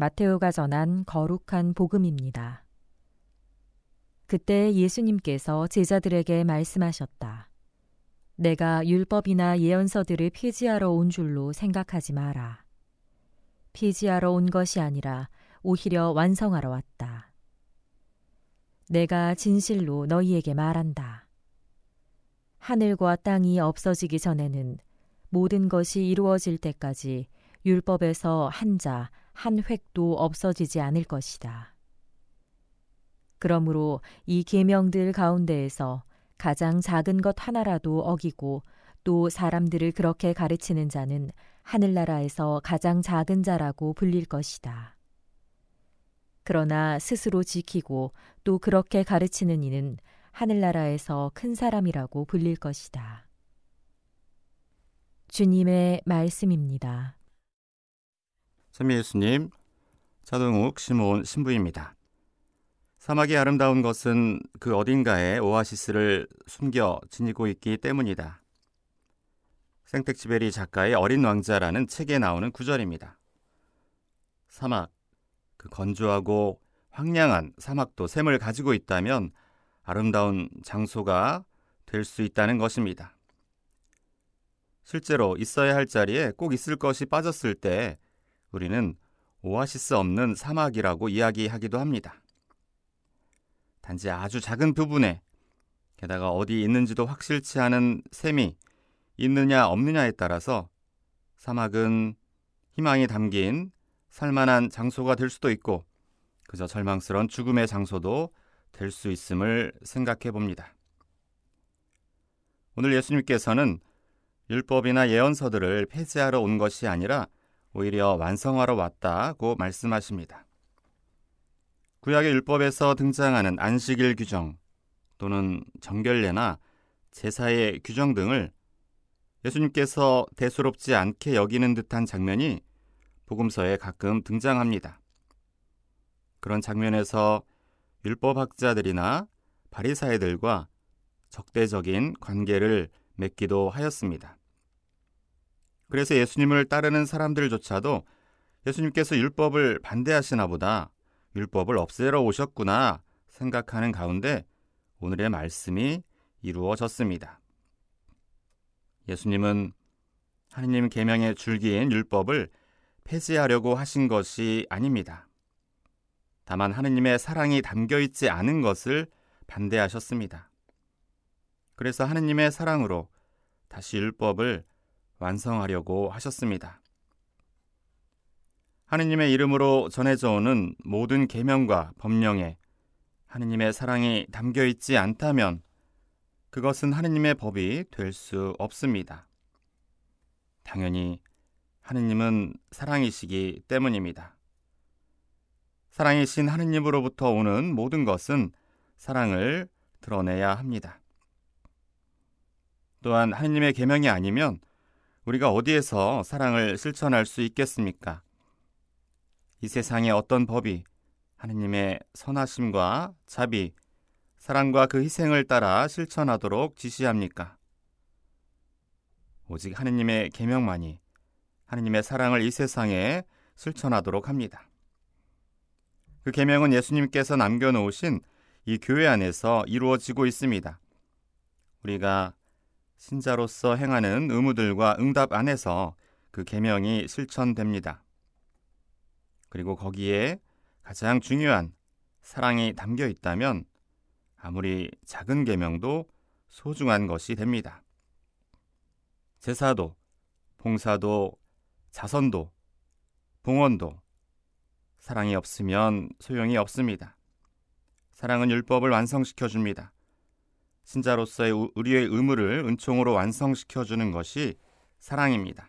마테오가 전한 거룩한 복음입니다. 그때 예수님께서 제자들에게 말씀하셨다. 내가 율법이나 예언서들을 폐지하러 온 줄로 생각하지 마라. 폐지하러 온 것이 아니라 오히려 완성하러 왔다. 내가 진실로 너희에게 말한다. 하늘과 땅이 없어지기 전에는 모든 것이 이루어질 때까지 율법에서 한 자, 한 획도 없어지지 않을 것이다. 그러므로 이 계명들 가운데에서 가장 작은 것 하나라도 어기고 또 사람들을 그렇게 가르치는 자는 하늘나라에서 가장 작은 자라고 불릴 것이다. 그러나 스스로 지키고 또 그렇게 가르치는 이는 하늘나라에서 큰 사람이라고 불릴 것이다. 주님의 말씀입니다. 선미 예수님, 차동욱 시몬 신부입니다. 사막이 아름다운 것은 그 어딘가에 오아시스를 숨겨 지니고 있기 때문이다. 생텍쥐베리 작가의 어린 왕자라는 책에 나오는 구절입니다. 사막, 그 건조하고 황량한 사막도 샘을 가지고 있다면 아름다운 장소가 될 수 있다는 것입니다. 실제로 있어야 할 자리에 꼭 있을 것이 빠졌을 때 우리는 오아시스 없는 사막이라고 이야기하기도 합니다. 단지 아주 작은 부분에 게다가 어디 있는지도 확실치 않은 샘이 있느냐 없느냐에 따라서 사막은 희망이 담긴 살만한 장소가 될 수도 있고 그저 절망스러운 죽음의 장소도 될 수 있음을 생각해 봅니다. 오늘 예수님께서는 율법이나 예언서들을 폐지하러 온 것이 아니라 오히려 완성하러 왔다고 말씀하십니다. 구약의 율법에서 등장하는 안식일 규정 또는 정결례나 제사의 규정 등을 예수님께서 대수롭지 않게 여기는 듯한 장면이 복음서에 가끔 등장합니다. 그런 장면에서 율법학자들이나 바리사이들과 적대적인 관계를 맺기도 하였습니다. 그래서 예수님을 따르는 사람들조차도 예수님께서 율법을 반대하시나 보다 율법을 없애러 오셨구나 생각하는 가운데 오늘의 말씀이 이루어졌습니다. 예수님은 하느님 계명의 줄기인 율법을 폐지하려고 하신 것이 아닙니다. 다만 하느님의 사랑이 담겨 있지 않은 것을 반대하셨습니다. 그래서 하느님의 사랑으로 다시 율법을 완성하려고 하셨습니다. 하느님의 이름으로 전해져 오는 모든 계명과 법령에 하느님의 사랑이 담겨 있지 않다면 그것은 하느님의 법이 될 수 없습니다. 당연히 하느님은 사랑이시기 때문입니다. 사랑이신 하느님으로부터 오는 모든 것은 사랑을 드러내야 합니다. 또한 하느님의 계명이 아니면 우리가 어디에서 사랑을 실천할 수 있겠습니까? 이 세상의 어떤 법이 하느님의 선하심과 자비, 사랑과 그 희생을 따라 실천하도록 지시합니까? 오직 하느님의 계명만이 하느님의 사랑을 이 세상에 실천하도록 합니다. 그 계명은 예수님께서 남겨 놓으신 이 교회 안에서 이루어지고 있습니다. 우리가 신자로서 행하는 의무들과 응답 안에서 그 계명이 실천됩니다. 그리고 거기에 가장 중요한 사랑이 담겨 있다면 아무리 작은 계명도 소중한 것이 됩니다. 제사도, 봉사도, 자선도, 봉헌도 사랑이 없으면 소용이 없습니다. 사랑은 율법을 완성시켜 줍니다. 신자로서의 우리의 의무를 은총으로 완성시켜 주는 것이 사랑입니다.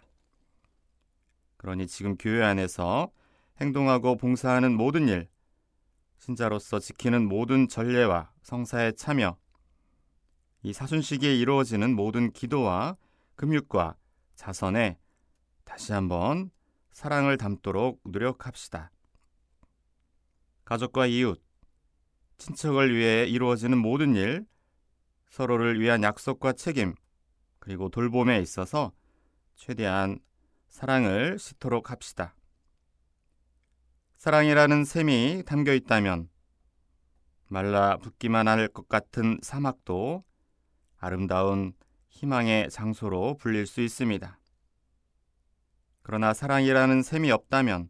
그러니 지금 교회 안에서 행동하고 봉사하는 모든 일, 신자로서 지키는 모든 전례와 성사에 참여, 이 사순시기에 이루어지는 모든 기도와 금육과 자선에 다시 한번 사랑을 담도록 노력합시다. 가족과 이웃, 친척을 위해 이루어지는 모든 일, 서로를 위한 약속과 책임, 그리고 돌봄에 있어서 최대한 사랑을 싣도록 합시다. 사랑이라는 셈이 담겨 있다면 말라 붙기만 할 것 같은 사막도 아름다운 희망의 장소로 불릴 수 있습니다. 그러나 사랑이라는 셈이 없다면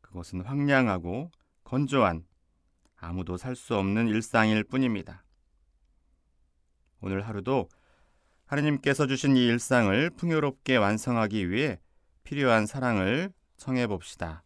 그것은 황량하고 건조한 아무도 살 수 없는 일상일 뿐입니다. 오늘 하루도 하느님께서 주신 이 일상을 풍요롭게 완성하기 위해 필요한 사랑을 청해 봅시다.